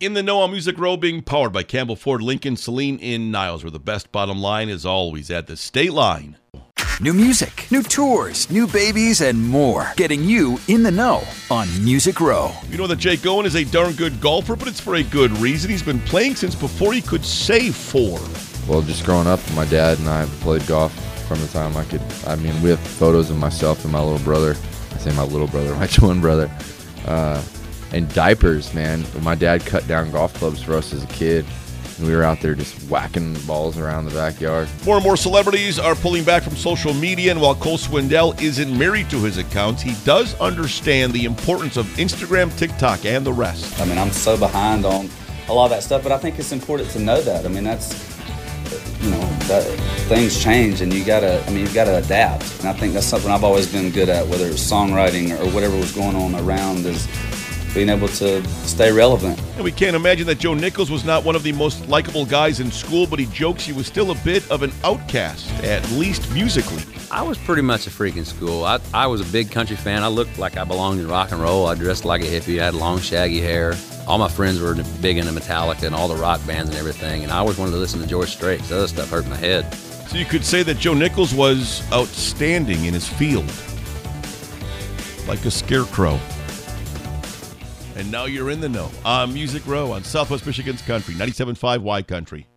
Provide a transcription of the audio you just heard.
In the Know on Music Row being powered by Campbell Ford Lincoln Saline in Niles, where the best bottom line is always at the state line. New music, new tours, new babies, and more. Getting you in the know on Music Row. You know that Jake Owen is a darn good golfer, but it's for a good reason. He's been playing since before he could say four. Well, just growing up, my dad and I played golf from the time I could. I mean, we have photos of myself and my little brother. I say my little brother, my twin brother. Uh, and diapers, man. My dad cut down golf clubs for us as a kid. And we were out there just whacking balls around the backyard. More and more celebrities are pulling back from social media, and while Cole Swindell isn't married to his accounts, he does understand the importance of Instagram, TikTok, and the rest. I mean, I'm so behind on a lot of that stuff, but I think it's important to know that. I mean, that's you know, that, things change, and you gotta. I mean, you gotta adapt, and I think that's something I've always been good at, whether it's songwriting or whatever was going on around is being able to stay relevant. And we can't imagine that Joe Nichols was not one of the most likable guys in school, but he jokes he was still a bit of an outcast, at least musically. I was pretty much a freak in school. I, I was a big country fan. I looked like I belonged in rock and roll. I dressed like a hippie. I had long, shaggy hair. All my friends were big into Metallica and all the rock bands and everything. And I always wanted to listen to George Strait. The other stuff hurt my head. So you could say that Joe Nichols was outstanding in his field, like a scarecrow. And now you're in the know on Music Row on Southwest Michigan's Country, 97.5 Y Country.